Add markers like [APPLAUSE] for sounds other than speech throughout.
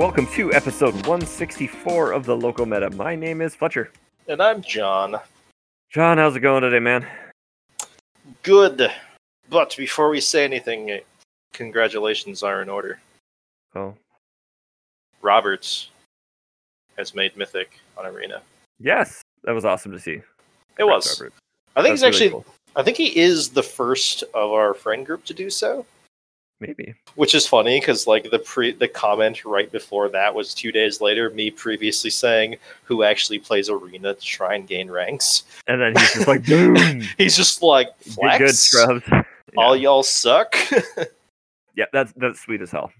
welcome to episode 164 of the Local Meta. My name is Fletcher. And I'm John. John, how's it going today, man? Good. But before we say anything, eh, congratulations are in order. Oh, Roberts has made Mythic on Arena. yes, that was awesome to see. It was. Robert. I think That's he's really actually. cool. I think he is the first of our friend group to do so, maybe. which is funny because like the pre the comment right before that was two days later me previously saying who actually plays Arena to try and gain ranks. And then he's just like, boom, [LAUGHS] He's just like flex. good scrubs. [LAUGHS] All y'all suck. [LAUGHS] Yeah, that's that's sweet as hell.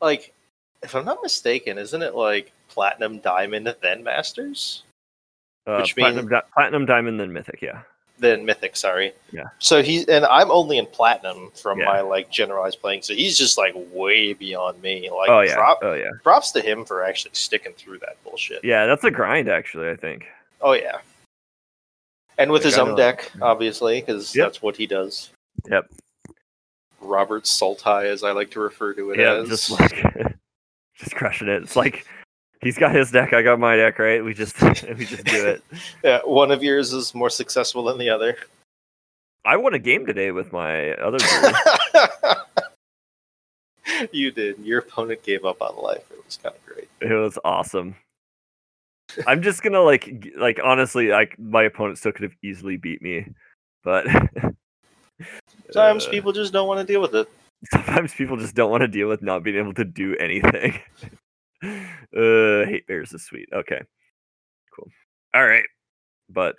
like, if I'm not mistaken, isn't it like platinum, diamond, then masters? Uh, Which platinum, means- di- platinum, diamond, then mythic. Yeah, Then mythic, sorry. Yeah. So he's and I'm only in platinum from Yeah. my like generalized playing, so he's just like way beyond me. Like, oh yeah, prop- oh yeah, props to him for actually sticking through that bullshit. yeah. That's a grind, actually. I think. Oh yeah. And with Like, his own know- deck, obviously, because Yep. that's what he does. Yep. Robert Saltai, as I like to refer to it Yeah, as. just like [LAUGHS] just crushing it. It's like he's got his deck, I got my deck, right? We just [LAUGHS] we just do it. [LAUGHS] yeah, one of yours is more successful than the other. I won a game today with my other [LAUGHS] you did. Your opponent gave up on life. It was kind of great. It was awesome. I'm just gonna like like honestly, like my opponent still could have easily beat me, but Sometimes uh, people just don't want to deal with it. sometimes people just don't want to deal with not being able to do anything. [LAUGHS] uh, hate bears is sweet. Okay, cool. All right, but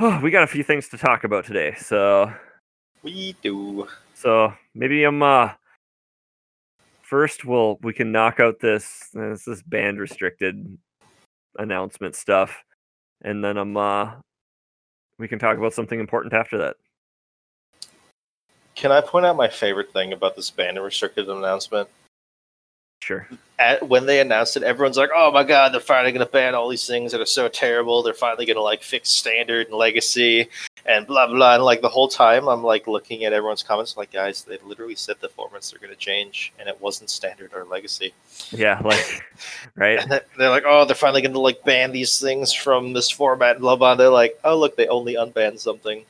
oh, [SIGHS] we got a few things to talk about today. So We do. so maybe I'm uh first we'll we can knock out this this is banned restricted announcement stuff and then I'm uh we can talk about something important after that. Can I point out my favorite thing about this banned and restricted announcement? Sure. At, when they announced it, everyone's like, "Oh my god, they're finally going to ban all these things that are so terrible. They're finally going to like fix standard and legacy and blah blah." And like the whole time, I'm like looking at everyone's comments, like, "Guys, they literally said the formats are going to change, and it wasn't standard or legacy." Yeah, like [LAUGHS] right? And they're like, "Oh, they're finally going to like ban these things from this format." and Blah blah. They're like, "Oh, look, they only unbanned something."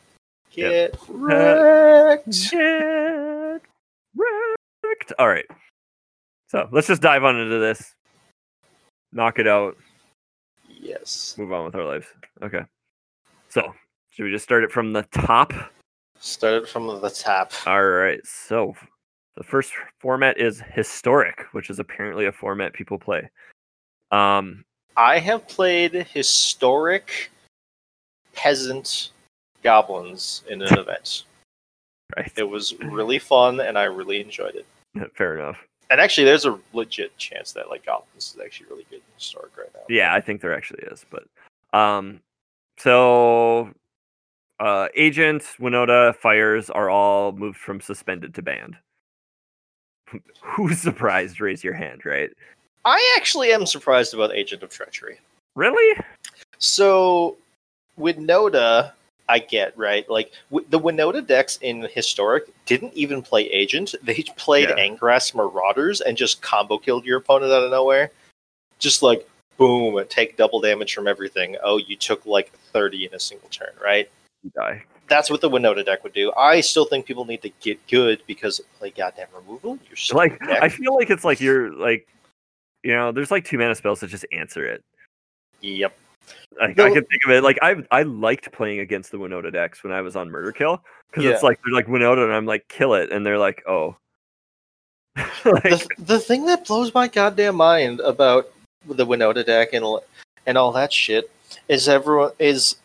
Yep. Get [LAUGHS] wrecked. Get wrecked. All right. So let's just dive on into this. Knock it out. Yes. Move on with our lives. Okay. So should we just start it from the top? Started from the top. All right. So the first format is historic, which is apparently a format people play. Um, I have played historic peasant goblins in an event. [LAUGHS] right. It was really fun, and I really enjoyed it. [LAUGHS] Fair enough. And actually, there's a legit chance that like goblins is actually really good in historic right now. Yeah, I think there actually is. But um, so uh, agent, Winota, fires are all moved from suspended to banned. [LAUGHS] Who's surprised? Raise your hand. Right? I actually am surprised about Agent of Treachery. Really? So, Winota, I get right. Like w- the Winota decks in historic didn't even play agent; they played Yeah. Angrath's Marauders and just combo killed your opponent out of nowhere. Just like boom, take double damage from everything. Oh, you took like thirty in a single turn, right? You die. That's what the Winota deck would do. I still think people need to get good because play goddamn removal. You're Like. I feel like it's like you're like, you know, there's like two mana spells that just answer it. yep. Like, No- I can think of it. Like I I liked playing against the Winota decks when I was on Murder Kill because it's like they're like Winota and I'm like kill it and they're like oh. [LAUGHS] like, the, the thing that blows my goddamn mind about the Winota deck and all- and all that shit is everyone is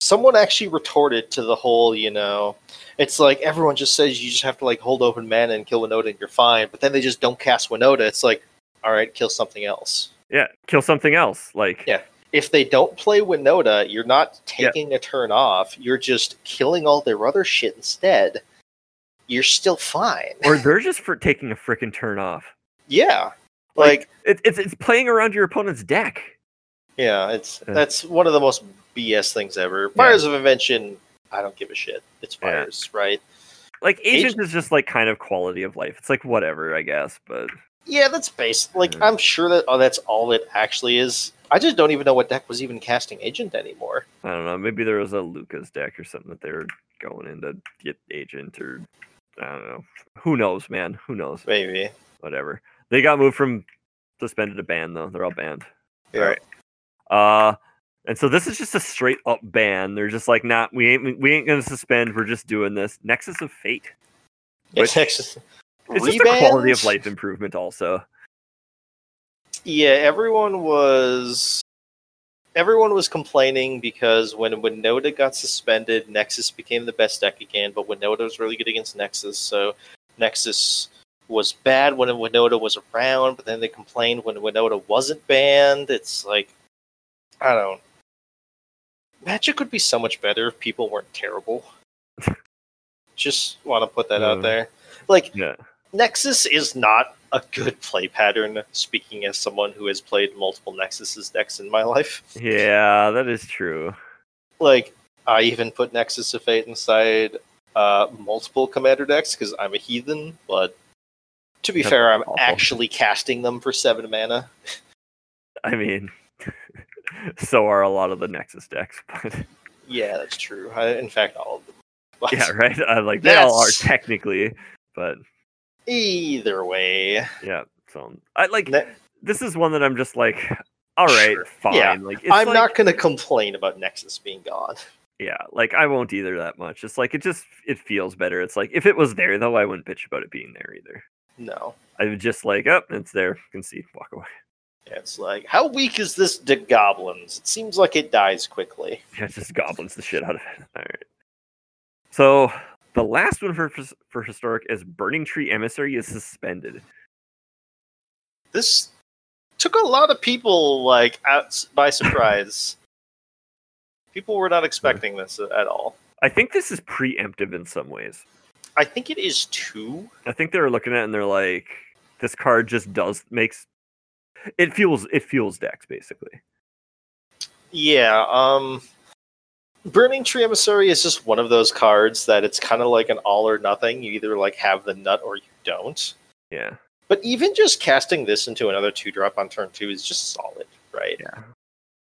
someone actually retorted to the whole you know it's like everyone just says you just have to like hold open mana and kill Winota and you're fine but then they just don't cast Winota it's like all right kill something else yeah, kill something else. Like Yeah. If they don't play Winota you're not Yeah. taking a turn off you're just killing all their other shit instead you're still fine or [LAUGHS] they're just for taking a freaking turn off. yeah Like- like It, it's it's playing around your opponent's deck. Yeah, it's Yeah. that's one of the most BS things ever. Fires of Invention, I don't give a shit. It's Yeah. fires, right? Like agent Agent- is just like kind of quality of life. It's like whatever, I guess. But Yeah, that's base. Like. I'm sure that oh, that's all it actually is. I just don't even know what deck was even casting agent anymore. I don't know. Maybe there was a Lucas deck or something that they were going in to get agent or I don't know. Who knows, man? Who knows? Maybe. Whatever. They got moved from suspended to banned though. They're all banned. Yeah. Alright. Uh and so this is just a straight up ban. They're just like, nah, we ain't we ain't gonna suspend. We're just doing this. Nexus of Fate. Which- actually It's just a quality of life improvement also. Yeah, everyone was everyone was complaining because when Winota got suspended, Nexus became the best deck again, but Winota was really good against Nexus, so Nexus was bad when Winota was around, but then they complained when Winota wasn't banned. It's like I don't Magic would be so much better if people weren't terrible. [LAUGHS] Just want to put that Yeah. out there. Like Yeah. Nexus is not a good play pattern, speaking as someone who has played multiple Nexus's decks in my life. Yeah, that is true. Like, I even put Nexus of Fate inside uh, multiple commander decks because I'm a heathen, but to be That's fair, I'm awful. actually casting them for seven mana. I mean, [LAUGHS] so are a lot of the Nexus decks, [LAUGHS] but Yeah, that's true. I, in fact, all of them. But yeah, [LAUGHS] right. I like they all are technically, but either way, yeah. So I like Ne- this is one that I'm just like, all right, Sure. fine. Yeah, Like it's I'm like- not going to complain about Nexus being gone. Yeah, like I won't either that much. It's like it just it feels better. It's like if it was there though, I wouldn't bitch about it being there either. No. I would just like, oh, it's there. You Can see, walk away. Yeah, It's like, how weak is this to goblins? It seems like it dies quickly. Yeah, it just goblins the shit out of it. All right. So the last one for for historic is Burning Tree Emissary is suspended. This took a lot of people like out by surprise. people were not expecting this at all. I think this is preemptive in some ways. I think it is too. I think they were looking at it and they're like, this card just does makes it fuels it fuels decks basically. Yeah, um Burning Tree Emissary is just one of those cards that it's kind of like an all or nothing. You either like have the nut or you don't. Yeah. But even just casting this into another two drop on turn two is just solid, right? Yeah.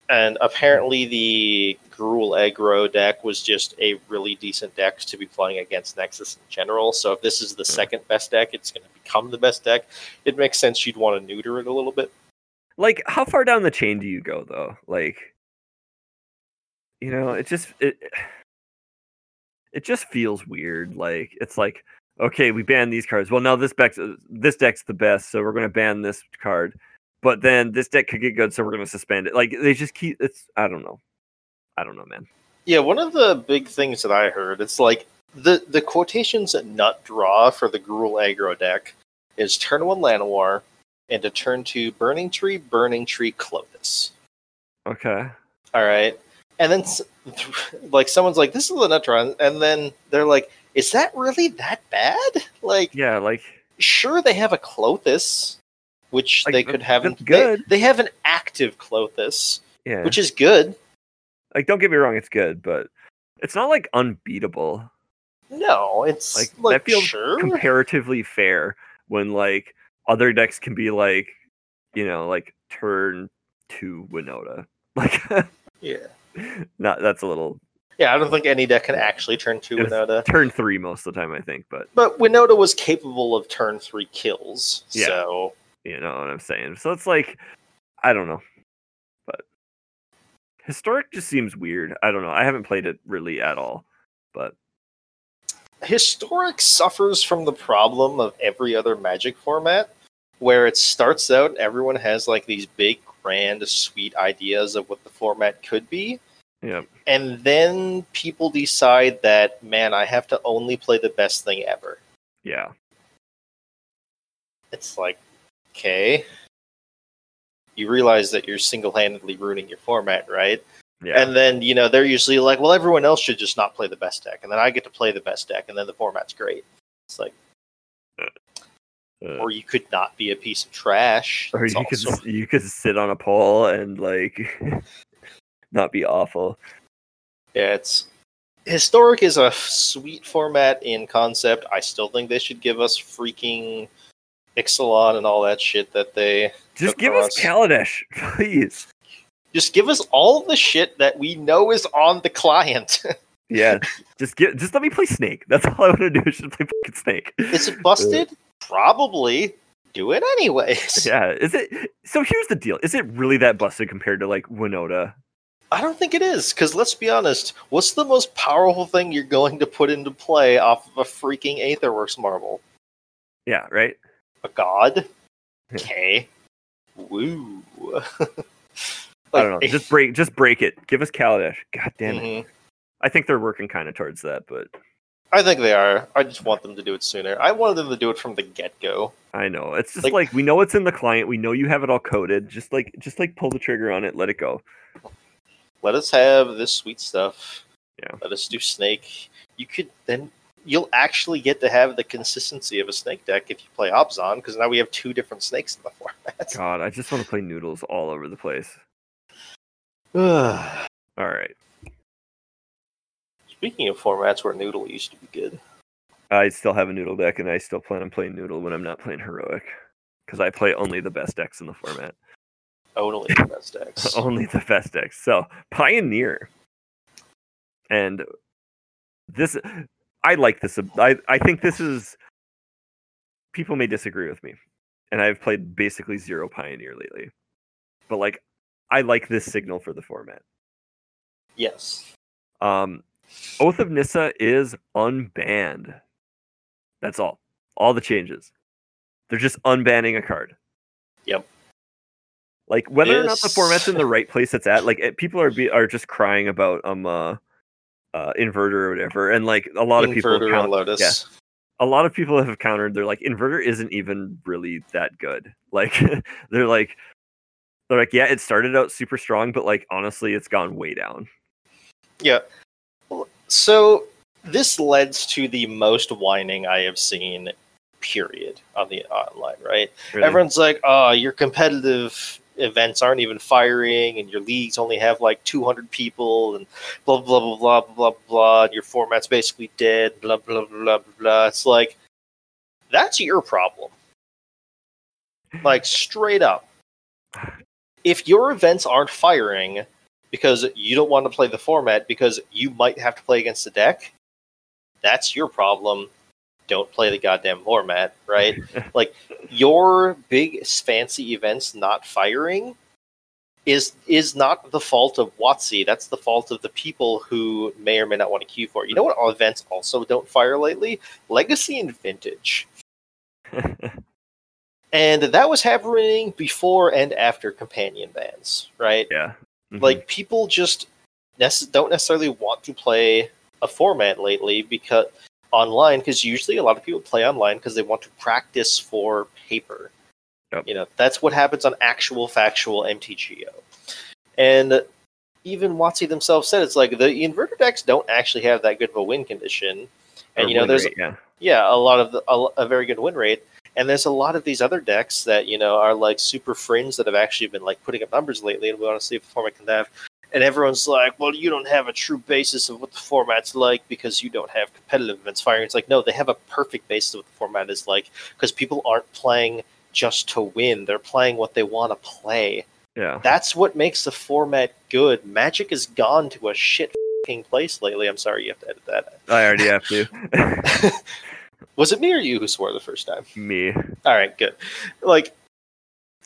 And apparently the Gruul aggro deck was just a really decent deck to be playing against Nexus in general. So if this is the Hmm. second best deck, it's going to become the best deck. It makes sense you'd want to neuter it a little bit. Like how far down the chain do you go though? Like you know, it just it it just feels weird. Like it's like okay, we ban these cards. Well, now this deck's uh, this deck's the best, so we're going to ban this card. But then this deck could get good, so we're going to suspend it. Like they just keep it's I don't know. I don't know, man. Yeah, one of the big things that I heard, it's like the the quotations at nut draw for the Gruul aggro deck is turn one Llanowar and to turn two Burning Tree, Burning Tree, Klothys. Okay. All right. And then, [LAUGHS] like, someone's like, this is the draw. And then they're like, is that really that bad? Like, Yeah, like sure, they have a Klothys, which Like, they could have. that's they- good. They, have an active Klothys, yeah. which is good. like don't get me wrong, it's good, but it's not like unbeatable. No, it's Like, like, that feels sure. comparatively fair when like other decks can be like, you know, like turn two Winota. [LAUGHS] Like yeah. [LAUGHS] not that's a little Yeah, I don't think any deck can actually turn two Winota. turn three most of the time, I think, but But Winota was capable of turn three kills. Yeah. So you know what I'm saying. So it's like I don't know. But historic just seems weird. I don't know. I haven't played it really at all. But Historic suffers from the problem of every other Magic format, where it starts out, everyone has like these big, grand, sweet ideas of what the format could be. Yeah. And then people decide that, man, I have to only play the best thing ever. Yeah. It's like, okay. You realize that you're single handedly ruining your format, right? Yeah. And then, you know, they're usually like, well, everyone else should just not play the best deck. And then I get to play the best deck, and then the format's great. It's like, Uh, or you could not be a piece of trash. or you could also- s- you could sit on a pole and like [LAUGHS] not be awful. yeah, it's historic is a sweet format in concept. I still think they should give us freaking Ixalan and all that shit that they Just give us Kaladesh, [LAUGHS] please. just give us all the shit that we know is on the client. [LAUGHS] Yeah, just get, just let me play Snake. That's all I want to do is just play fucking Snake. is it busted? Uh, Probably. Do it anyways. Yeah, is it? So here's the deal: is it really that busted compared to like Winota? I don't think it is, because let's be honest, what's the most powerful thing you're going to put into play off of a freaking Aetherworks marble? Yeah, right. A god? Okay. Woo. [LAUGHS] I don't know. Just break, just break it. Give us Kaladesh. God damn it. Mhm. I think they're working kind of towards that, but I think they are. I just want them to do it sooner. I wanted them to do it from the get go. I know it's just Like- like, we know it's in the client. We know you have it all coded. Just like, just like pull the trigger on it. Let it go. Let us have this sweet stuff. Yeah. Let us do snake. You could then you'll actually get to have the consistency of a snake deck if you play Abzan, because now we have two different snakes in the [LAUGHS] format. God, I just want to play noodles all over the place. [SIGHS] All right. Speaking of formats where Noodle used to be good. I still have a noodle deck, and I still plan on playing noodle when I'm not playing heroic, because I play only the best decks in the format. Only the best decks. [LAUGHS] only the best decks. So Pioneer, and this I like this. I I think this is people may disagree with me, and I've played basically zero Pioneer lately, but like I like this signal for the format. Yes. Um, Oath of Nissa is unbanned. That's all. All the changes. They're just unbanning a card. Yep. Like whether or not the format's in the right place it's at, like it, people are be, are just crying about um uh, uh inverter or whatever, and like a lot of people Inverter count- Lotus. yeah. a lot of people have countered. They're like inverter isn't even really that good. [LAUGHS] Like they're like they're like yeah, it started out super strong, but like honestly, it's gone way down. Yeah. So this leads to the most whining I have seen, period, on the online, right? Really. Everyone's like, oh, your competitive events aren't even firing, and your leagues only have like 200 people, and blah, blah, blah, blah, blah, blah. And your format's basically dead, blah, blah, blah, blah, blah. It's like, that's your problem. Like, straight up. If your events aren't firing because you don't want to play the format because you might have to play against the deck, that's your problem. Don't play the goddamn format, right? [LAUGHS] like your big fancy events not firing is is not the fault of WotC. That's the fault of the people who may or may not want to queue for it. You know what all events also don't fire lately? Legacy and Vintage. [LAUGHS] And that was happening before and after companion bans, right? yeah. Mhm. like people just nece- don't necessarily want to play a format lately because online because usually a lot of people play online because they want to practice for paper Yep. you know that's what happens on actual factual mtgo and even WotC themselves said it's like the inverter decks don't actually have that good of a win condition and Or you know there's rate, yeah. yeah, a lot of the, a, a very good win rate. And there's a lot of these other decks that you know are like super fringe that have actually been like putting up numbers lately, and we want to see if the format can have. And everyone's like, "Well, you don't have a true basis of what the format's like because you don't have competitive events firing." It's like, no, they have a perfect basis of what the format is like because people aren't playing just to win; they're playing what they want to play. Yeah. That's what makes the format good. Magic has gone to a shit fing place lately. I'm sorry, you have to edit that. I already have to. [LAUGHS] Was it me or you who swore the first time? Me. All right, good. Like,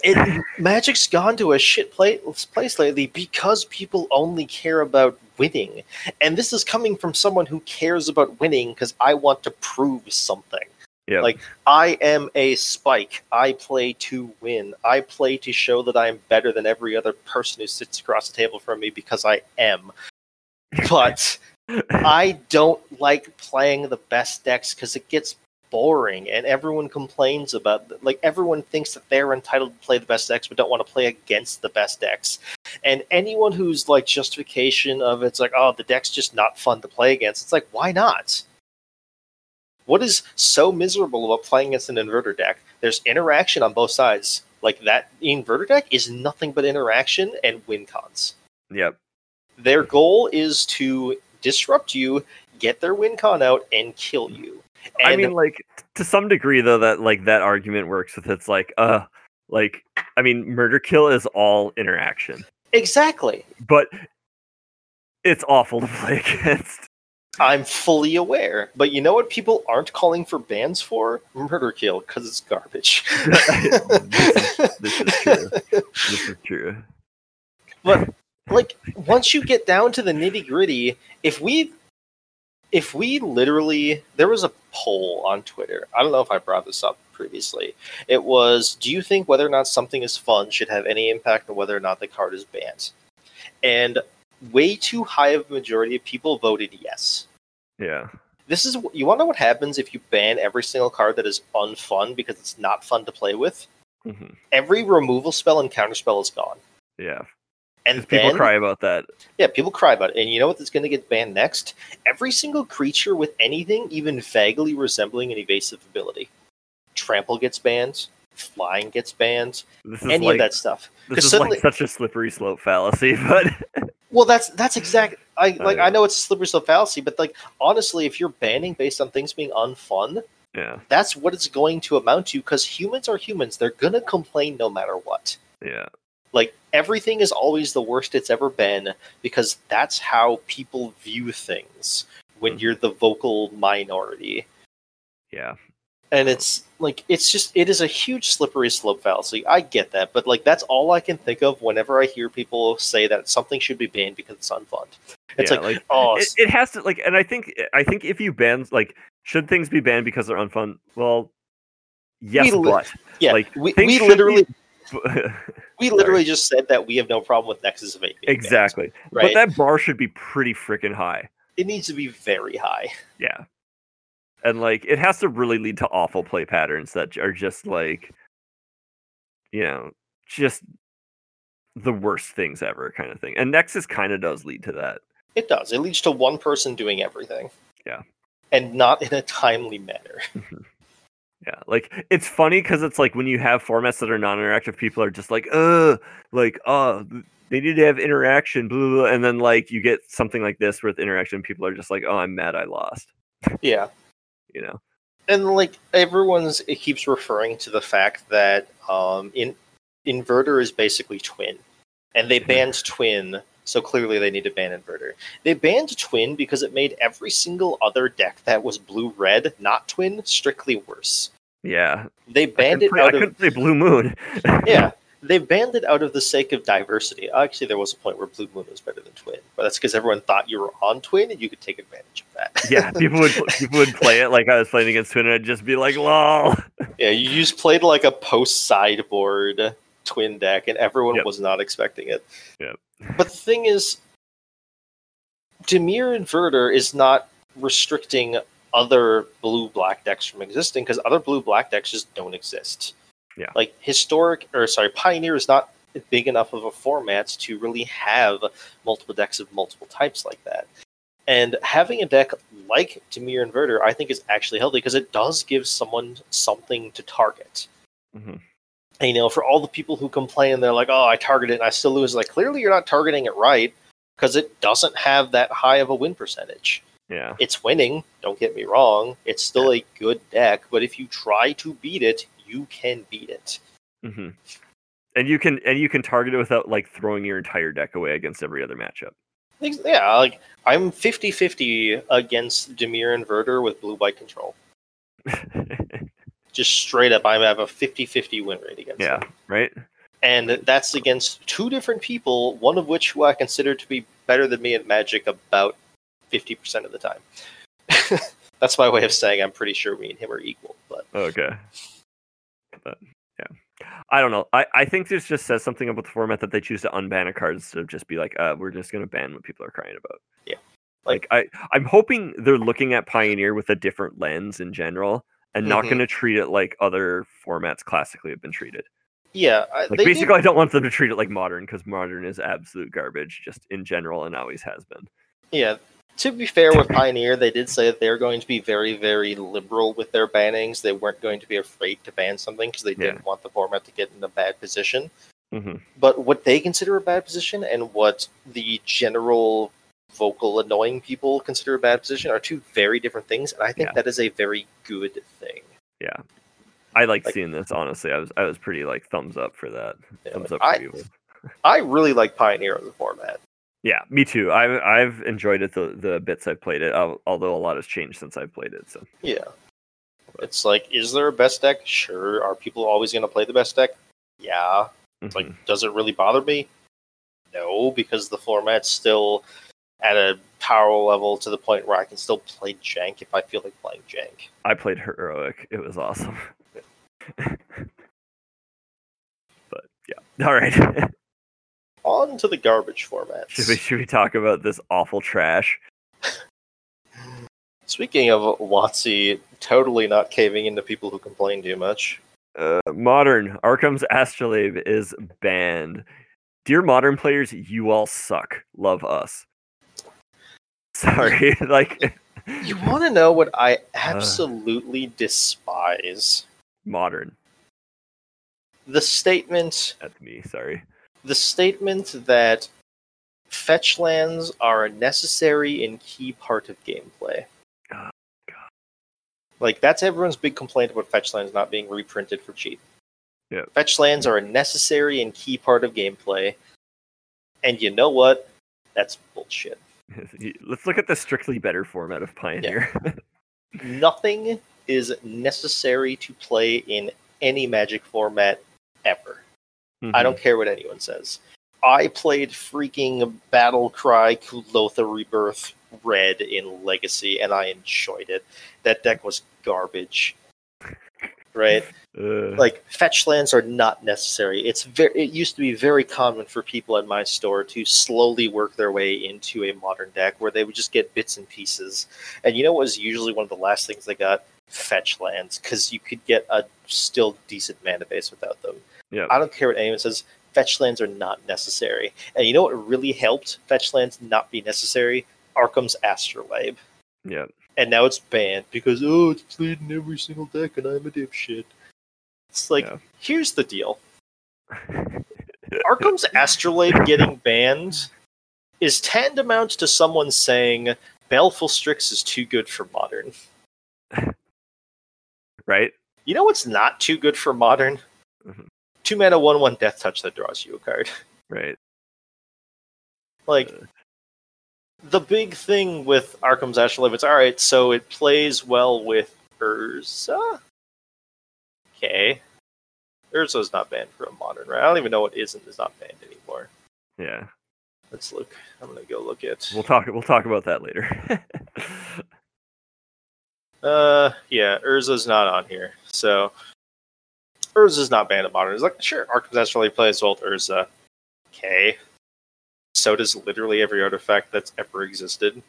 it Magic's gone to a shit place, place lately because people only care about winning, and this is coming from someone who cares about winning because I want to prove something. Yeah. Like, I am a spike. I play to win. I play to show that I am better than every other person who sits across the table from me because I am. But [LAUGHS] I don't like playing the best decks because it gets boring and everyone complains about like everyone thinks that they're entitled to play the best decks but don't want to play against the best decks and anyone who's like justification of it's like oh the deck's just not fun to play against it's like why not? What is so miserable about playing against an inverter deck? There's interaction on both sides. Like that inverter deck is nothing but interaction and win cons. Yep. their goal is to disrupt you, get their win con out, and kill you. I mean, like to some degree, though, that like that argument works with it's like, uh, like I mean, murder kill is all interaction, exactly. but it's awful to play [LAUGHS] against. I'm fully aware. But you know what people aren't calling for bans for? Murder kill, because it's garbage. [LAUGHS] This is true. [LAUGHS] This is true. but like once you get down to the nitty gritty, if we if we literally there was a poll on Twitter. I don't know if I brought this up previously. It was do you think whether or not something is fun should have any impact on whether or not the card is banned? And way too high of a majority of people voted yes. Yeah. This is you want to know what happens if you ban every single card that is unfun because it's not fun to play with. hmm Every removal spell and counterspell is gone, Yeah. And people then, cry about that. Yeah, people cry about it. And you know what is going to get banned next? Every single creature with anything even vaguely resembling an evasive ability. Trample gets banned. Flying gets banned. Any like of that stuff. this is suddenly- like such a slippery slope fallacy, [LAUGHS] but Well, that's that's exact. I oh, like. yeah. I know it's a slippery slope fallacy, but like honestly, if you're banning based on things being unfun, yeah, that's what it's going to amount to. Because humans are humans; they're gonna complain no matter what. yeah, Like everything is always the worst it's ever been because that's how people view things when Mhm. you're the vocal minority. yeah. And it's like it's just it is a huge slippery slope fallacy. I get that, but like that's all I can think of whenever I hear people say that something should be banned because it's unfun. It's Yeah, like, oh, it, it has to like, and I think I think if you ban like, should things be banned because they're unfun? Well, yes, We li- but yeah, like, we, we literally [LAUGHS] be- we literally just said that we have no problem with Nexus of Fate. being banned, exactly. But that bar should be pretty freaking high. it needs to be very high. [LAUGHS] Yeah. And like it has to really lead to awful play patterns that are just like you know, just the worst things ever kind of thing. And Nexus kind of does lead to that. It does. It leads to one person doing everything. Yeah. And not in a timely manner. Mm-hmm. Yeah. Like it's funny cuz it's like when you have formats that are non-interactive people are just like, "Uh, like uh they need to have interaction, blah, blah, blah," and then like you get something like this with interaction people are just like, "Oh, I'm mad I lost." Yeah. [LAUGHS] You know. and like everyone's it keeps referring to the fact that um in inverter is basically twin and they banned twin so clearly they need to ban inverter they banned twin because it made every single other deck that was blue red not twin strictly worse Yeah. they banned it play- I out of couldn't play Blue Moon. [LAUGHS] yeah they banned it out of the sake of diversity actually there was a point where blue moon was better than twin but that's because everyone thought you were on twin and you could take advantage of that yeah, [LAUGHS] people would people would play it like I was playing against Twin, and I'd just be like, "Lol." [LAUGHS] Yeah, you just played like a post sideboard twin deck, and everyone Yep. was not expecting it. Yep. But the thing is, Dimir Inverter is not restricting other blue black decks from existing because other blue black decks just don't exist. Yeah. Like historic, or sorry, Pioneer is not big enough of a format to really have multiple decks of multiple types like that. And having a deck like Dimir Inverter, I think, is actually healthy because it does give someone something to target. Mhm. You know, for all the people who complain, they're like, "Oh, I targeted it and I still lose." Like, clearly, you're not targeting it right because it doesn't have that high of a win percentage. Yeah, It's winning. Don't get me wrong; it's still a good deck. But if you try to beat it, you can beat it. hmm and you can and you can target it without like throwing your entire deck away against every other matchup. Yeah, like I'm 50-50 against Dimir Inverter with blue white control. [LAUGHS] Just straight up, I have a 50-50 win rate against yeah, it. right. and that's against two different people, one of which who I consider to be better than me at Magic about fifty percent of the time. [LAUGHS] that's my way of saying I'm pretty sure me and him are equal. But Okay. But yeah, I don't know. I I think this just says something about the format that they choose to unban a card instead of just be like, uh, we're just gonna ban what people are crying about. Yeah. Like I I'm hoping they're looking at Pioneer with a different lens in general. And not Mhm. going to treat it like other formats classically have been treated. yeah, I- Like basically, did- I don't want them to treat it like modern because modern is absolute garbage, just in general, and always has been. yeah. To be fair with [CLEARS THROAT] Pioneer, they did say that they're going to be very, very liberal with their bannings. They weren't going to be afraid to ban something because they didn't want the format to get in a bad position. hmm But what they consider a bad position and what the general vocal annoying people consider a bad position are two very different things, and I think Yeah. that is a very good thing. Yeah. I like, Like- seeing this, honestly. I was I was pretty like thumbs up for that. Yeah, Thumbs up for I, you. I really like Pioneer as a format. Yeah, me too. I've I've enjoyed it the the bits I've played it, al- although a lot has changed since I've played it. So Yeah. It's like, is there a best deck? Sure. Are people always going to play the best deck? Yeah. It's like, mm-hmm. does it really bother me? No, because the format's still at a power level to the point where I can still play jank if I feel like playing jank. I played heroic. It was awesome. [LAUGHS] but yeah, all right. [LAUGHS] On to the garbage format. should we should we talk about this awful trash? [LAUGHS] Speaking of WotC totally not caving into people who complain too much. Uh, modern Arcum's Astrolabe is banned. Dear modern players, you all suck. Love us. Sorry, [LAUGHS] like You want to know what I [SIGHS] absolutely despise? modern. The statement That's me. Sorry. the statement that fetch lands are a necessary and key part of gameplay. Oh, Like that's everyone's big complaint about fetch lands not being reprinted for cheap. Yeah. Fetch lands are a necessary and key part of gameplay. And you know what? That's bullshit. [LAUGHS] Let's look at the strictly better format of Pioneer. [LAUGHS] Nothing is necessary to play in any magic format ever. I don't mm-hmm. care what anyone says. I played freaking Battle Cry Kuldotha Rebirth Red in Legacy and I enjoyed it. That deck was garbage. Right? [LAUGHS] Uh, Like fetch lands are not necessary. It's very it used to be very common for people at my store to slowly work their way into a modern deck where they would just get bits and pieces. And you know what was usually one of the last things they got? Fetch lands, because you could get a still decent mana base without them. yeah. I don't care what anyone says. Fetch lands are not necessary. And you know what really helped fetch lands not be necessary? Arcum's Astrolabe. Yeah. And now it's banned because, oh, it's played in every single deck and I'm a dipshit. It's like, Yeah. here's the deal [LAUGHS] Arcum's Astrolabe getting banned is tantamount to someone saying Baleful Strix is too good for modern. [LAUGHS] right? You know what's not too good for modern? Mhm. Two mana, one one death touch that draws you a card. Right. Like Uh. The big thing with Arcum's Astrolabe, it's all right. So it plays well with Urza. Okay, Urza's not banned for a modern, right? I don't even know what isn't is not banned anymore. Yeah. Let's look. I'm gonna go look at. We'll talk we'll talk about that later. [LAUGHS] Uh, yeah, Urza's not on here. So Urza's not banned in modern. It's like sure, Arcum's Astrolabe plays well with Urza. Okay. So does literally every artifact that's ever existed.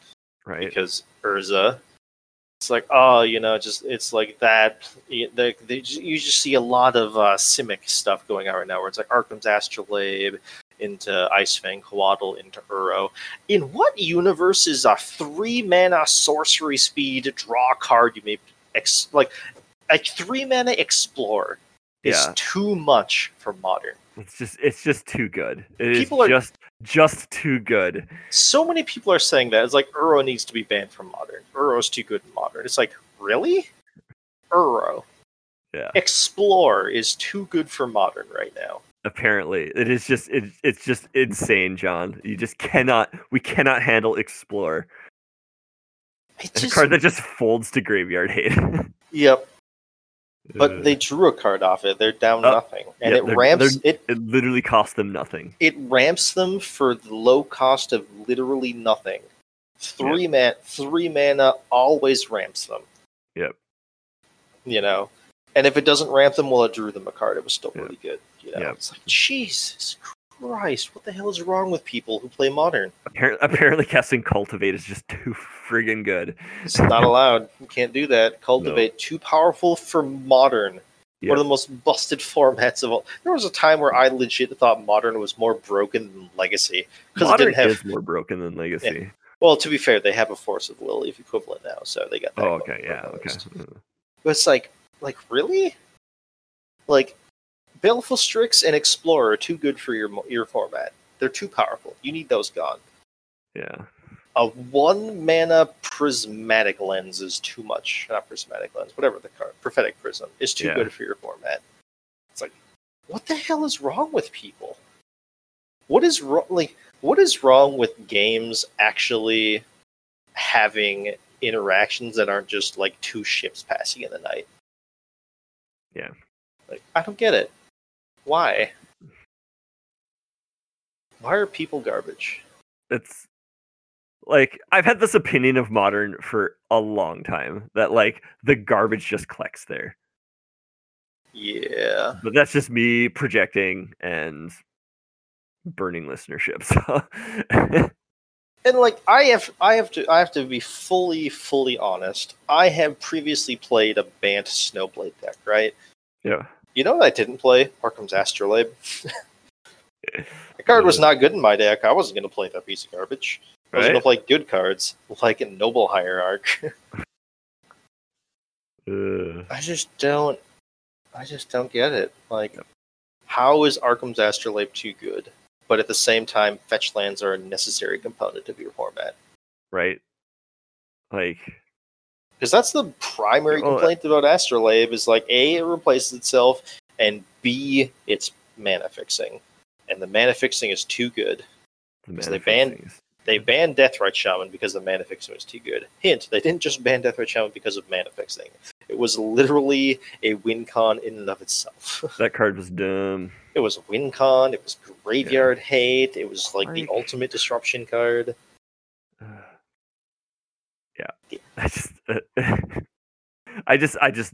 right. because Urza. It's like, oh, you know, just it's like that. y- The, the, you just see a lot of uh, Simic stuff going on right now, where it's like Arcum's Astrolabe into Icefang, Coatl into Uro. In what universe is a three mana sorcery speed draw card you may ex- like a three mana explore is Yeah. too much for modern. It's just it's just too good. It is People are- just just too good. so many people are saying that it's like Uro needs to be banned from modern. Uro's too good in modern. It's like really, Uro Yeah. Explore is too good for modern right now. Apparently, it is just it, it's just insane, John. You just cannot we cannot handle explore. It's a card that just folds to graveyard hate. [LAUGHS] yep, but they drew a card off it. They're down Oh, nothing, and yeah, it they're- ramps it. it literally costs them nothing. It ramps them for the low cost of literally nothing. Three man, three mana always ramps them. Yep. You know, and if it doesn't ramp them, well, it drew them a card. It was still Yep. really good. You know, Yep. it's like Jesus Christ, what the hell is wrong with people who play modern? Apparently, [LAUGHS] apparently casting cultivate is just too friggin' good. It's not [LAUGHS] allowed. You can't do that. Cultivate too powerful for modern. Yep. One of the most busted [LAUGHS] formats of all. There was a time where I legit thought modern was more broken than legacy because it didn't have. is more broken than legacy. Well, to be fair, they have a Force of Lilith equivalent now, so they got that. Oh, okay, yeah, okay. But it's like, like really, like Baleful Strix and Explorer are too good for your your format. They're too powerful. You need those gone. Yeah, a one mana prismatic lens is too much. Not prismatic lens, whatever the card, prophetic prism is too Yeah. good for your format. It's like, what the hell is wrong with people? What is wrong? Like, what is wrong with games actually having interactions that aren't just like two ships passing in the night? Yeah. Like, I don't get it. Why? Why are people garbage? it's like I've had this opinion of modern for a long time that like the garbage just collects there. Yeah. But that's just me projecting and burning listenership. So [LAUGHS] and like I have I have to I have to be fully fully honest. I have previously played a Bant Snowblade deck, right? yeah. You know what I didn't play? Arcum's Astrolabe. [LAUGHS] the card was not good in my deck. I wasn't going to play that piece of garbage. I was going to play good cards like a Noble Hierarch. [LAUGHS] Uh, I just don't. I just don't get it. Like, how is Arcum's Astrolabe too good? But at the same time, fetch lands are a necessary component of your format. right? Like because that's the primary uh, complaint about Astrolabe is like a it replaces itself and b it's mana fixing. And the mana fixing is too good. The Because they banned- they banned Deathrite Shaman because the mana fixing was too good. Hint they didn't just ban Deathrite Shaman because of mana fixing. It was literally a win con in and of itself. [LAUGHS] That card was dumb. it was a win con. It was graveyard hate. It was like the ultimate disruption card yeah. [LAUGHS] I just [LAUGHS] I just I just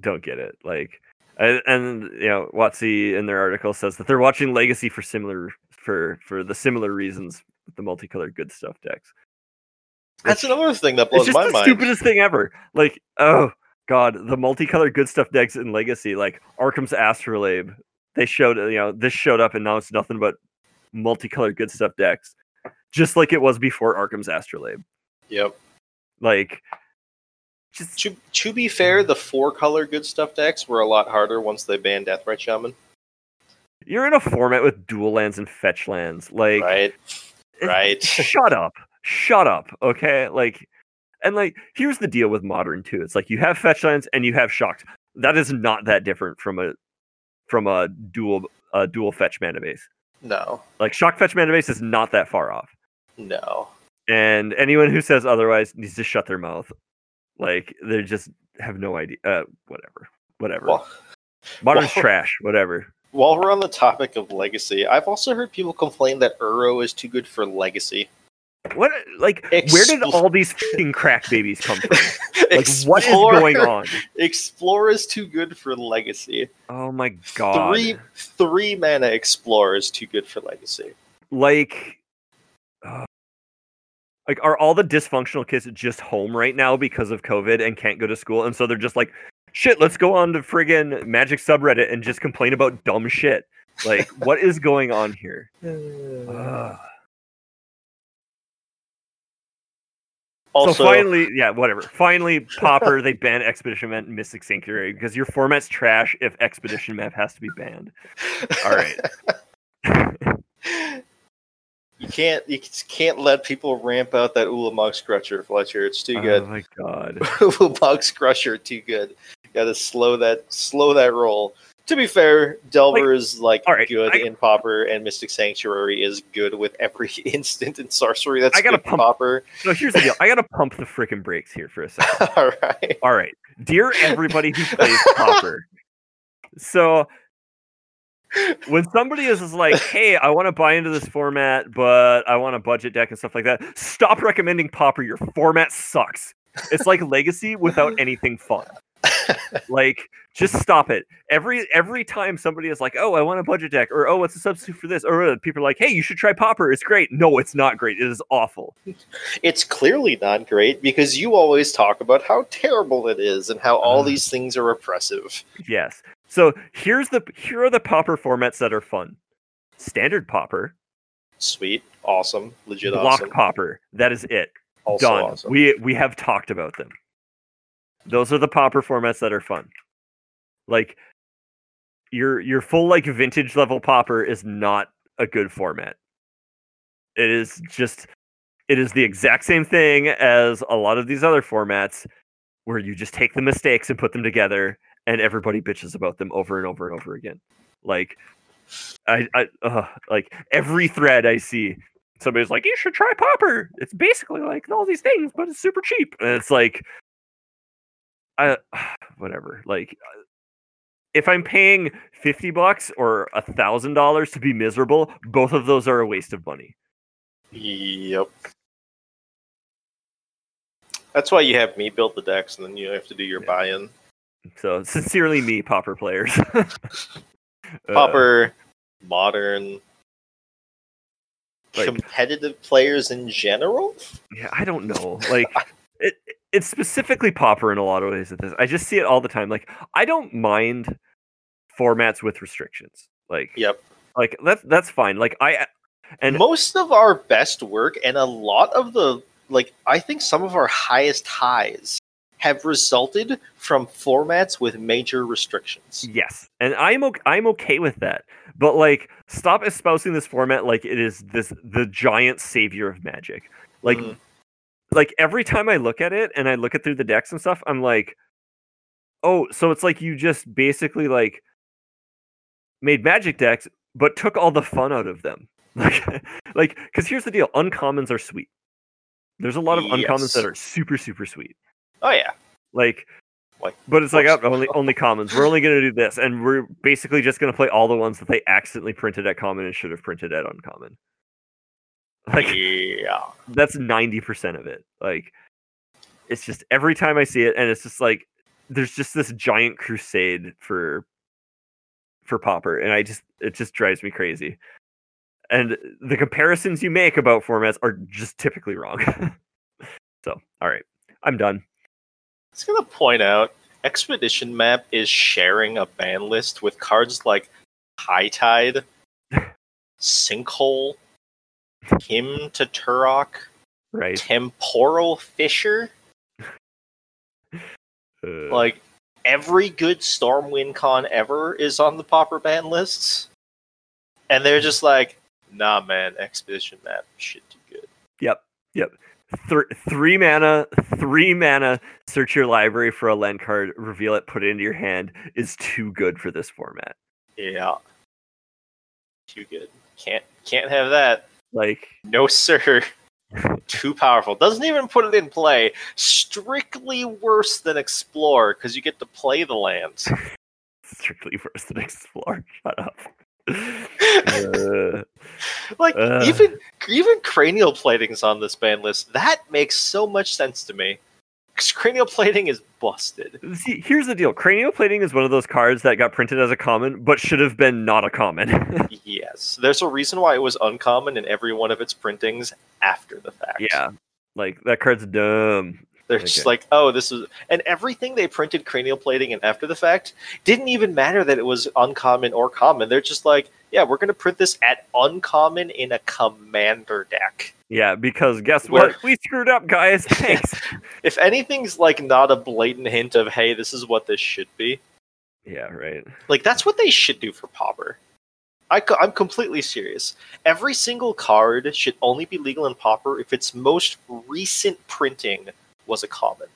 don't get it. Like and, and you know, WotC in their article says that they're watching Legacy for similar for for the similar reasons with the multicolored good stuff decks. that's Which- another thing that it's blows just my the mind stupidest thing ever. Like, oh god, the multicolored good stuff decks in Legacy, like Arcum's Astrolabe, they showed you know this showed up and now it's nothing but multicolored good stuff decks, just like it was before Arcum's Astrolabe. Yep Like, just To, to be fair, the four color good stuff decks were a lot harder once they banned Deathrite Shaman. you're in a format with dual lands and fetch lands. Like, Right? Eh, right. [LAUGHS] shut up, shut up. Okay, like, and like, here's the deal with modern too. It's like you have fetch lands and you have shocked. That is not that different from a from a dual a dual fetch mana base. No. Like shock fetch mana base is not that far off. No. And anyone who says otherwise needs to shut their mouth. Like they just have no idea. Uh, whatever, whatever. Well, Modern's well- [LAUGHS] trash. Whatever. while we're on the topic of legacy, I've also heard people complain that Uro is too good for legacy. What like where did all these fucking crack babies come from? [LAUGHS] Like what is going on? [LAUGHS] Explore is too good for legacy. Oh my god. Three three mana Explore is too good for legacy. Like uh, like are all the dysfunctional kids just home right now because of COVID and can't go to school and so they're just like shit, let's go on to friggin' Magic subreddit and just complain about dumb shit. Like [LAUGHS] what is going on here? Uh. Ugh. also, so finally, yeah, whatever. Finally, Pauper, they ban Expedition Map and Mystic Sanctuary because your format's trash if Expedition Map has to be banned. All right. [LAUGHS] you can't you can't let people ramp out that Ulamog Crusher, Fletcher. It's too oh good. Oh my god. [LAUGHS] Ulamog Crusher, too good. Got to slow that slow that roll. To be fair, Delver is like right, good I- in Pauper, and Mystic Sanctuary is good with every [LAUGHS] instant in Sorcery. That's I gotta pump- Pauper. So here's the deal. I gotta pump the freaking brakes here for a second. [LAUGHS] All right. All right. Dear everybody who plays Pauper. So when somebody is is like, [LAUGHS] hey, I want to buy into this format, but I want a budget deck and stuff like that, stop recommending Pauper. Your format sucks. It's like Legacy without [LAUGHS] anything fun. like just stop it every every time somebody is like oh i want a budget deck or oh what's a substitute for this or uh, people are like hey you should try pauper it's great no it's not great it is awful It's clearly not great because you always talk about how terrible it is and how all Ugh. these things are oppressive. yes so here's the here are the pauper formats that are fun. Standard pauper. Sweet, awesome, legit block awesome. pauper. That is it. Also done. awesome. we we have talked about them. Those are the pauper formats that are fun. Like your your full like vintage level pauper is not a good format. It is just it is the exact same thing as a lot of these other formats where you just take the mistakes and put them together and everybody bitches about them over and over and over again. Like I, I uh, like every thread I see, somebody's like, "You should try Pauper." It's basically like all these things, but it's super cheap." And it's like, I, [SIGHS] whatever. Like, if I'm paying fifty bucks or a thousand dollars to be miserable, both of those are a waste of money. Yep. That's why you have me build the decks, and then you have to do your Yeah. buy-in. So, [LAUGHS] sincerely, me, pauper players. [LAUGHS] Uh, Pauper, modern, Like- competitive players in general. Yeah, I don't know. Like [LAUGHS] it, it's specifically Pauper in a lot of ways. At this, I just see it all the time. Like I don't mind formats with restrictions. Like Yep. like that's that's fine. Like I and most of our best work and a lot of the like i think some of our highest highs have resulted from formats with major restrictions yes, and I'm okay, I'm okay with that. But like, stop espousing this format like it is this the giant savior of Magic. Like Mhm. like every time I look at it and I look at through the decks and stuff, I'm like, oh, so it's like you just basically like made magic decks, but took all the fun out of them. [LAUGHS] Like, like, because here's the deal: uncommons are sweet. There's a lot of uncommons that are super, super sweet. Oh yeah. Like, Like, but it's like oh, only only commons. We're only gonna do this, and we're basically just gonna play all the ones that they accidentally printed at common and should have printed at uncommon. [LAUGHS] Like, yeah. that's 90% of it. Like it's just every time i see it and it's just like there's just this giant crusade for for pauper and i just it just drives me crazy. And the comparisons you make about formats are just typically wrong. [LAUGHS] So all right. I'm done i was gonna point out expedition map is sharing a ban list with cards like high tide sinkhole Hymn to Tourach right. Temporal Fissure. [LAUGHS] Uh, Like every good Stormwind con ever is on the Pauper ban lists, and they're just like, "Nah, man, Expedition map shit too good." yep yep Th- three mana three mana search your library for a land card reveal it put it into your hand is too good for this format Yeah, too good. Can't can't have that. like No sir. [LAUGHS] Too powerful. Doesn't even put it in play. Strictly worse than Explore because you get to play the lands. [LAUGHS] strictly worse than explore. Shut up. [LAUGHS] Uh, Like Ugh. even even cranial plating's on this ban list. That makes so much sense to me. 'Cause cranial plating is busted. see, here's the deal: cranial plating is one of those cards that got printed as a common, but should have been not a common. [LAUGHS] Yes, there's a reason why it was uncommon in every one of its printings after the fact. yeah, like that card's dumb. They're Okay. just like, oh, this is, and everything they printed cranial plating and after the fact didn't even matter that it was uncommon or common. They're just like, yeah, we're gonna print this at uncommon in a commander deck. Yeah, because guess Where- what? We screwed up, guys. [LAUGHS] Thanks. If anything's like not a blatant hint of, hey, this is what this should be, yeah, right. Like that's what they should do for Pauper. I, am completely serious. Every single card should only be legal in Pauper if its most recent printing was a common.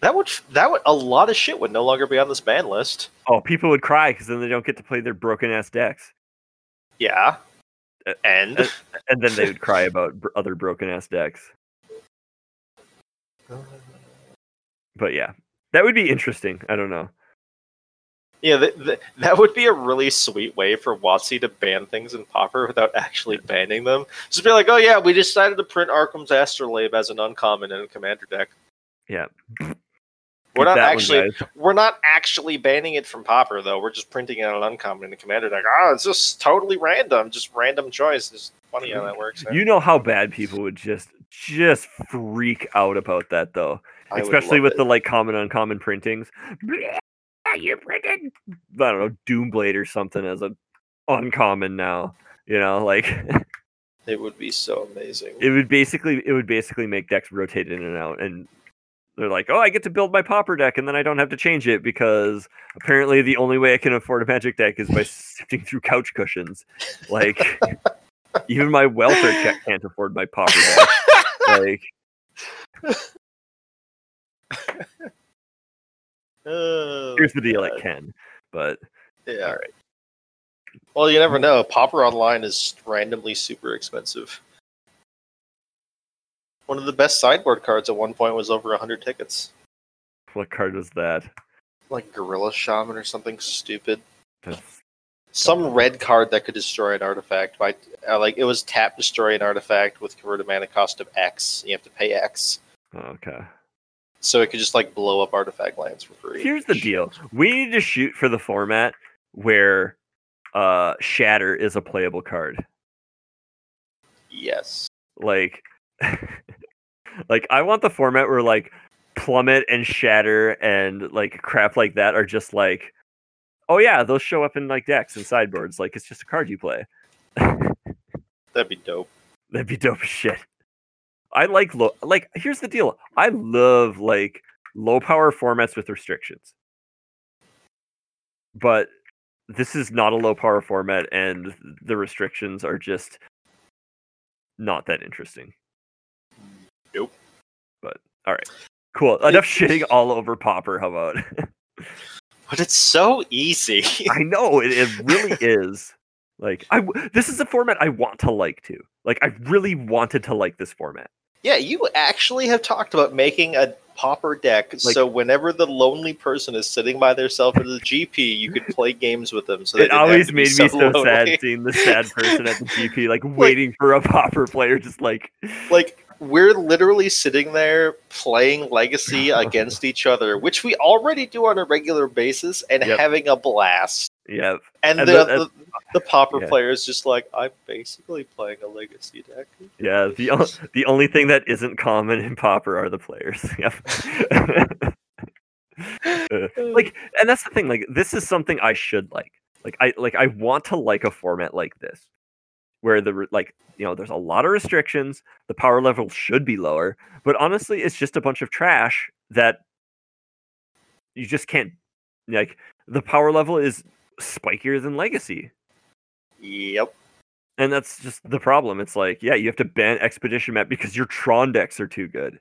That would that would a lot of shit would no longer be on this ban list. Oh, people would cry because then they don't get to play their broken ass decks, Yeah, Uh, and uh, and then they would cry about br- other broken ass decks. [LAUGHS] But yeah, that would be interesting. I don't know. Yeah, th- th- that would be a really sweet way for WotC to ban things in Pauper without actually banning them. Just be like, oh yeah, we decided to print Arcum's Astrolabe as an uncommon in a commander deck. Yeah. We're not that one, actually we're not actually banning it from Pauper though. We're just printing it on uncommon in the commander deck. Oh, it's just totally random, just random choice. It's funny how that works. You know how bad people would just just freak out about that though, I especially with it. the like common uncommon printings. You printed, I don't know, Doomblade or something as a uncommon now. You know, like [LAUGHS] It would be so amazing. it would basically it would basically make decks rotate in and out and they're like, oh, I get to build my pauper deck, and then I don't have to change it because apparently the only way I can afford a magic deck is by [LAUGHS] sifting through couch cushions. Like, Even my welfare check [LAUGHS] can't afford my pauper deck. like Oh, here's the deal, God. it can. But Yeah. Alright. Well, you never know. Pauper Online is randomly super expensive. One of the best sideboard cards at one point was over 100 tickets. what card was that? Like Gorilla Shaman or something stupid. That's, Some red card that could destroy an artifact. By uh, like It was tap destroy an artifact with converted mana cost of X. You have to pay X. okay. So it could just like blow up artifact lands for free. Here's the deal. We need to shoot for the format where uh Shatter is a playable card. Yes. Like [LAUGHS] like I want the format where like Plummet and Shatter and like crap like that are just like oh yeah, those show up in like decks and sideboards. Like it's just a card you play. [LAUGHS] That'd be dope. That'd be dope as shit. I like low like here's the deal. I love like low power formats with restrictions. But this is not a low power format and the restrictions are just not that interesting. Nope. But all right. Cool. Enough shitting all over Pauper, how about? [LAUGHS] But it's so easy. [LAUGHS] I know it, it really is. Like I w- this is a format I want to like too. Like I really wanted to like this format. Yeah, you actually have talked about making a pauper deck Like- so whenever the lonely person is sitting by themselves at the GP, you could play games with them. So it always made me so lonely. sad seeing the sad [LAUGHS] person at the GP, like waiting for a pauper player, just like Like we're literally sitting there playing Legacy [LAUGHS] against each other, which we already do on a regular basis, and Yep. having a blast. Yeah, And, And the, that- the the pauper yeah. player is just like, I'm basically playing a Legacy deck. yeah. The o- the only thing that isn't common in pauper are the players. [LAUGHS] Yep. Uh, [LAUGHS] like, and that's the thing. Like, this is something I should like. Like, I like I want to like a format like this, where the like you know there's a lot of restrictions. The power level should be lower, but honestly, it's just a bunch of trash that you just can't like. The power level is spikier than Legacy. Yep. And that's just the problem. It's like, yeah, you have to ban Expedition Map because your Tron decks are too good.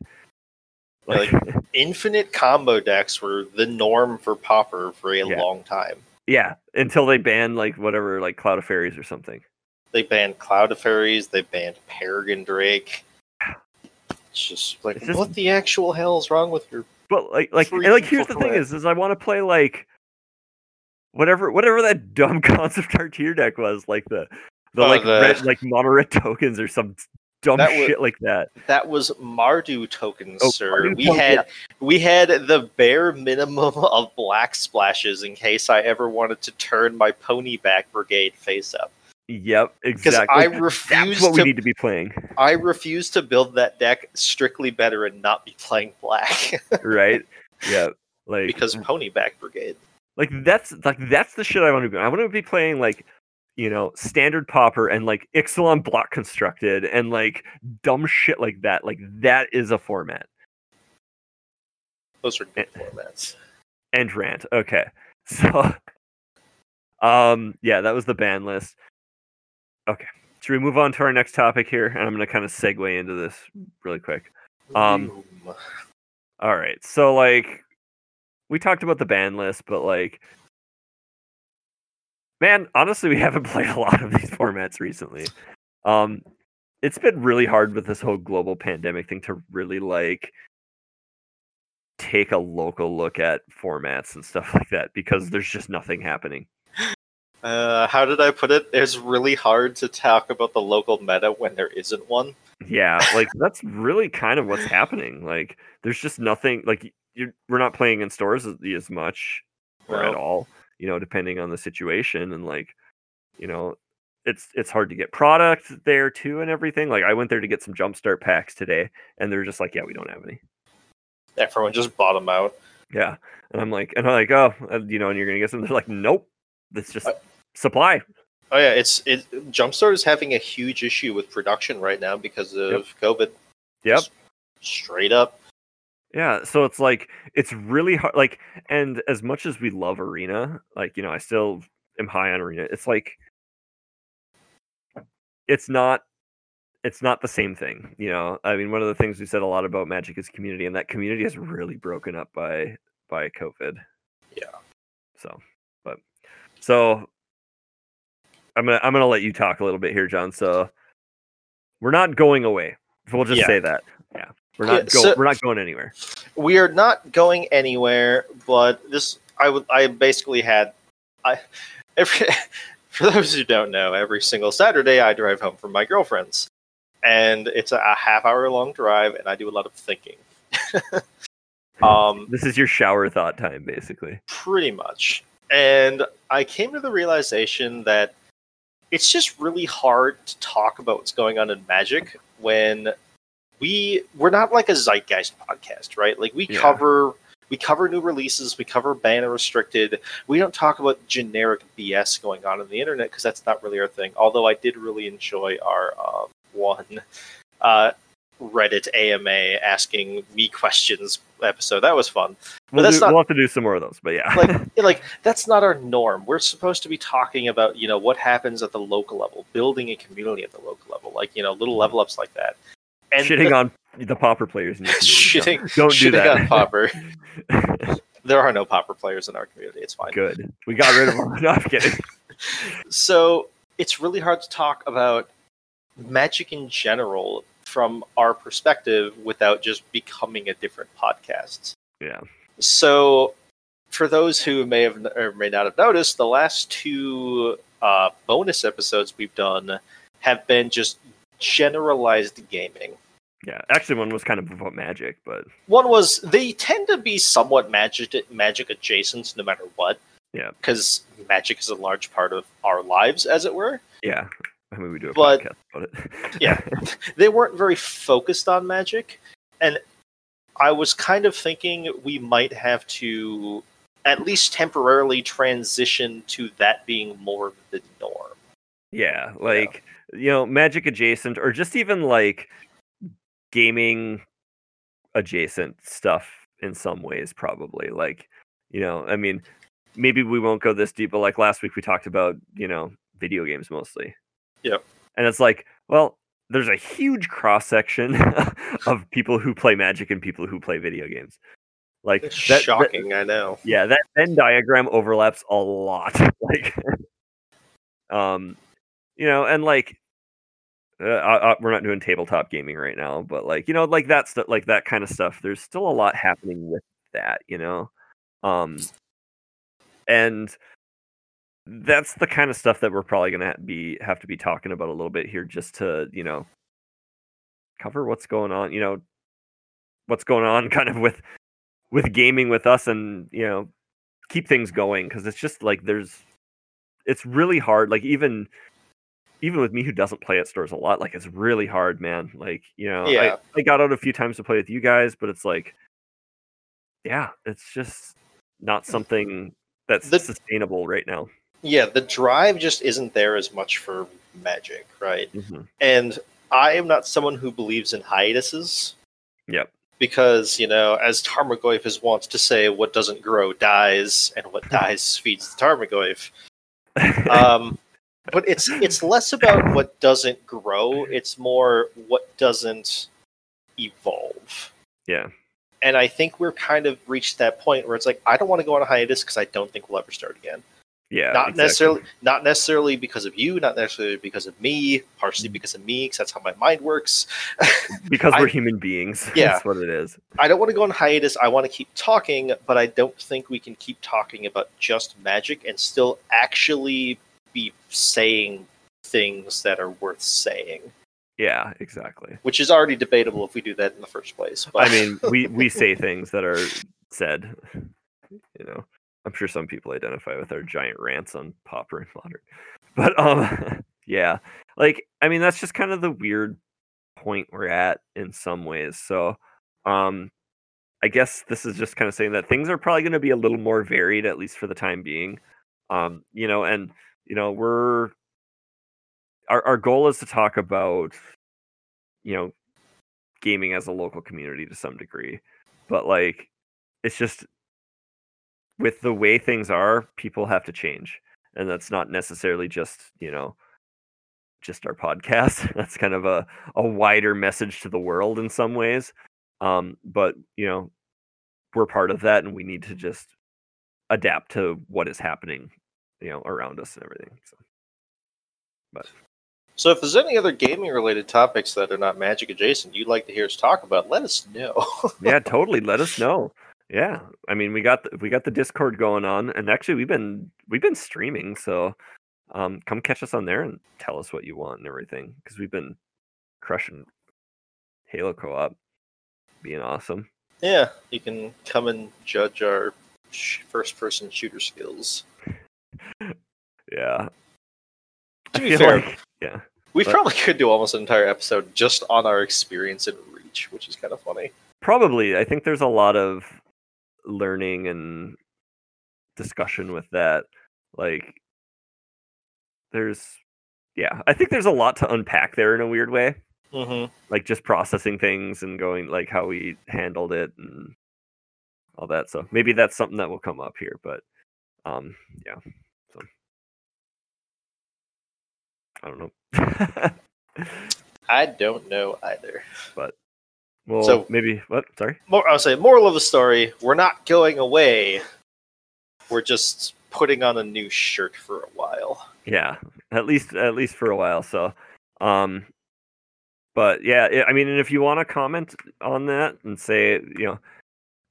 Yeah, Like, [LAUGHS] Infinite combo decks were the norm for Pauper for a Yeah. long time. yeah, until they banned like whatever, like Cloud of Faeries or something. They banned Cloud of Faeries. They banned Peregrine Drake. It's just like, It's just- what the actual hell is wrong with your? But like, like, and like, here's the thing: is, is I want to play like whatever, whatever that [LAUGHS] dumb concept art tier deck was, like the the Oh, like the- red, like mono red tokens or some dumb That was- shit like that. That was Mardu tokens, Oh, sir. Mardu we tokens, had yeah. we had the bare minimum [LAUGHS] of black splashes in case I ever wanted to turn my ponyback brigade face up. Yep, Because exactly. I [LAUGHS] That's refuse what we need to be playing, I refuse to build that deck strictly better and not be playing black right? yeah, like because ponyback brigade. Like that's like that's the shit I want to be. I want to be playing like you know standard pauper and like Ixalan block constructed and like dumb shit like that. Like that is a format. Those are good Eh. formats. and rant. Okay. [LAUGHS] So um yeah, that was the ban list. Okay. Should we move on to our next topic here? And I'm gonna kind of segue into this really quick. Um, Boom. All right. So like we talked about the ban list, but like man, honestly we [LAUGHS] haven't played a lot of these formats recently. Um it's been really hard with this whole global pandemic thing to really like take a local look at formats and stuff [LAUGHS] like that because there's just nothing happening. Uh, how did I put it? It's really hard to talk about the local meta when there isn't one. Yeah, like that's really kind of what's happening. Like there's just nothing like you're, we're not playing in stores as, as much or at all, you know, depending on the situation and like, you know, it's it's hard to get product there too and everything. Like I went there to get some jumpstart packs today and they're just like, yeah, we don't have any. Everyone just bought them out. Yeah. And I'm like, and I'm like, oh, you know, and you're going to get some. They're like, nope. That's just Uh, supply. Oh yeah, it's it. Jumpstart is having a huge issue with production right now because of COVID. Yep. Straight up. Yeah, so it's like it's really hard. Like, and as much as we love Arena, like you know, I still am high on Arena. It's like it's not it's not the same thing you know i mean one of the things we said a lot about magic is community and that community is really broken up by by covid Yeah. so but so i'm gonna i'm gonna let you talk a little bit here john so we're not going away we'll just Yeah. say that yeah we're Yeah, not so- we're not going anywhere. We are not going anywhere but this i would i basically had i every [LAUGHS] for those who don't know every single saturday i drive home from my girlfriend's. And it's a, a half hour long drive and i do a lot of thinking. [LAUGHS] Um this is your shower thought time basically. Pretty much. And i came to the realization that it's just really hard to talk about what's going on in magic when we we're not like a zeitgeist podcast right? Like we Yeah. cover we cover new releases we cover banner restricted. We don't talk about generic bs going on in the internet because that's not really our thing. Although i did really enjoy our um, one uh, reddit ama asking me questions episode. That was fun. We'll, that's do, not- we'll have to do some more of those but yeah. Like [LAUGHS] yeah, like that's not our norm. We're supposed to be talking about you know what happens at the local level, building a community at the local level, like you know little level ups like that. And shitting the- on the pauper players in [LAUGHS] shitting, don't, don't do shitting that on Pauper. [LAUGHS] There are no Pauper players in our community. It's fine. Good. We got rid of them. [LAUGHS] No, I'm kidding. So it's really hard to talk about magic in general from our perspective without just becoming a different podcast. Yeah. So, for those who may have or may not have noticed, the last two uh, bonus episodes we've done have been just generalized gaming. Yeah. Actually, one was kind of about magic, but One was they tend to be somewhat magic magic adjacent, no matter what. Yeah. because magic is a large part of our lives, as it were. yeah. I mean, we do a But- podcast about it. [LAUGHS] Yeah. They weren't very focused on magic, and I was kind of thinking we might have to at least temporarily transition to that being more of the norm. yeah. Like, you know, magic adjacent or just even like gaming adjacent stuff in some ways, probably. Like, you know, I mean, maybe we won't go this deep, but like last week we talked about, you know, video games mostly. Yep. And it's like, well, there's a huge cross section [LAUGHS] of people who play magic and people who play video games. Like It's that- that- shocking, I know. yeah, that Venn diagram overlaps a lot. [LAUGHS] like, um, you know, and like, uh, I, we're not doing tabletop gaming right now, but like, you know, like that stuff, like that kind of stuff. There's still a lot happening with that, you know, um, and that's the kind of stuff that we're probably gonna be have to be talking about a little bit here, just to you know, cover what's going on, you know, what's going on, [LAUGHS] kind of with with gaming with us and you know keep things going because it's just like there's it's really hard like even even with me who doesn't play at stores a lot like it's really hard man like you know Yeah. I, I got out a few times to play with you guys but it's like yeah it's just not something that's The- sustainable right now Yeah, the drive just isn't there as much for magic, right? Mhm. And I am not someone who believes in hiatuses. Yep. Because, you know, as Tarmogoyf wants to say, what doesn't grow dies, and what [LAUGHS] dies feeds the Tarmogoyf. [LAUGHS] Um, but it's it's less about what doesn't grow; it's more what doesn't evolve. yeah And I think we're kind of reached that point where it's like I don't want to go on a hiatus because I don't think we'll ever start again. yeah not exactly. necessarily not necessarily because of you, not necessarily because of me, partially mm. because of me, because that's how my mind works. [LAUGHS] because we're human beings [LAUGHS] Yeah. that's what it is I don't want to go on hiatus. I want to keep talking, but I don't think we can keep talking about just magic and still actually be saying things that are worth saying, yeah exactly which is already debatable if we do that in the first place. But I mean, we [LAUGHS] we say things that are said. You know, I'm sure some people identify with our giant rants on Pauper and Modern, but um, [LAUGHS] yeah, like I mean, that's just kind of the weird point we're at in some ways. So, um, I guess this is just kind of saying that things are probably going to be a little more varied, at least for the time being. Um, you know, and you know, we're our our goal is to talk about, you know, gaming as a local community to some degree but like it's just with the way things are people have to change and that's not necessarily just you know just our podcast. [LAUGHS] That's kind of a, a wider message to the world in some ways. Um, but you know, we're part of that and we need to just adapt to what is happening, you know, around us and everything. So but So if there's any other gaming related topics that are not magic adjacent you'd like to hear us talk about, let us know. [LAUGHS] yeah, totally. Let us know. Yeah, I mean, we got the, we got the Discord going on, and actually, we've been we've been streaming. So, um, come catch us on there and tell us what you want and everything, because we've been crushing Halo co-op, being awesome. yeah, you can come and judge our sh- first person shooter skills. Yeah, To be fair, like- yeah, we but- probably could do almost an entire episode just on our experience in Reach, which is kind of funny. probably. I think there's a lot of learning and discussion with that. Like, there's, yeah, I think there's a lot to unpack there in a weird way. hmm like just processing things and going like how we handled it and all that. So maybe that's something that will come up here, but um yeah. So I don't know. I don't know either. But well So- maybe what? Sorry. More, I'll say, moral of the story: we're not going away. We're just putting on a new shirt for a while. Yeah. At least at least for a while. So um but yeah, i I mean and if you want to comment on that and say, you know,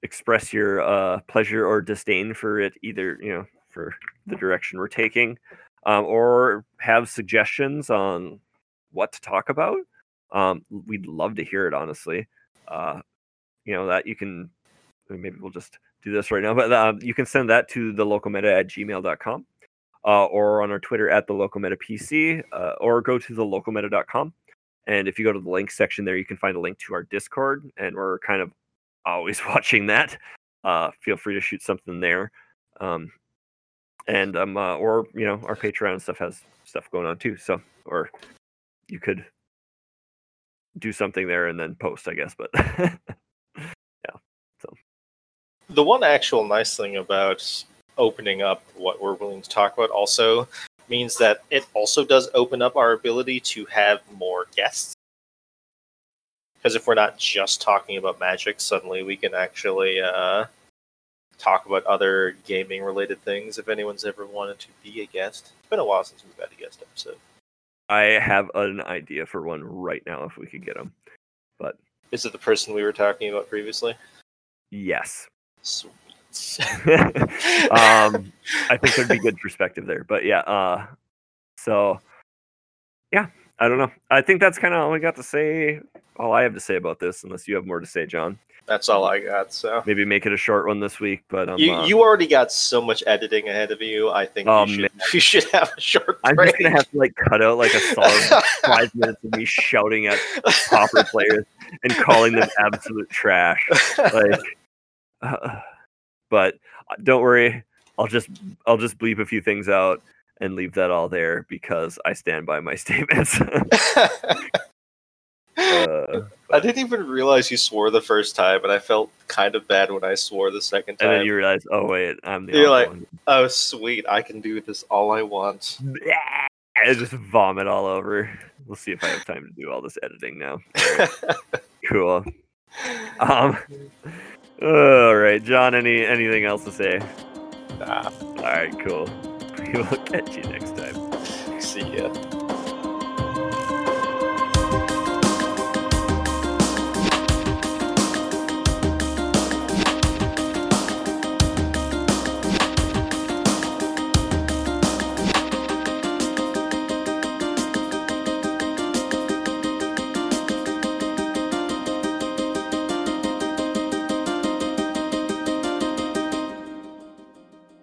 express your uh pleasure or disdain for it either, you know, for the direction we're taking um, or have suggestions on what to talk about um, we'd love to hear it honestly. Uh, you know that you can maybe we'll just do this right now but um, you can send that to the local meta at gmail.com uh, or on our twitter at the local meta pc uh, or go to the localmeta.com and if you go to the link section there you can find a link to our discord and we're kind of always [LAUGHS] watching that. Uh, feel free to shoot something there. Um, and um uh, or you know our patreon stuff has stuff going on too so or you could do something there and then post i guess but [LAUGHS] yeah. So The one actual nice thing about opening up what we're willing to talk about also means that it also does open up our ability to have more guests. Because if we're not just talking about magic, suddenly we can actually uh, talk about other gaming related things if anyone's ever wanted to be a guest. It's been a while since we've had a guest episode. i have an idea for one right now if we could get them but Is it the person we were talking about previously? yes Sweet. [LAUGHS] [LAUGHS] um i think there'd be good perspective there but yeah uh so yeah i don't know i think that's kind of all we got to say all i have to say about this unless you have more to say john That's all I got. So maybe make it a short one this week but um, you uh, you already got so much editing ahead of you. I think Oh, you should you should have a short i'm break. just gonna have to like cut out like a solid [LAUGHS] five minutes of me shouting at pauper players and calling them absolute trash like [SIGHS] uh, but don't worry i'll just i'll just bleep a few things out and leave that all there because i stand by my [LAUGHS] statements [LAUGHS] uh, I didn't even realize you swore the first time, and I felt kind of bad when I swore the second time. and then you realize oh wait i'm the You're like- one. Oh, sweet! I can do this all I want. [LAUGHS] I just vomit all over we'll see if i have time to do all this editing now [LAUGHS] cool um all right john any anything else to say Nah, all right cool [LAUGHS] we will catch you next time see ya.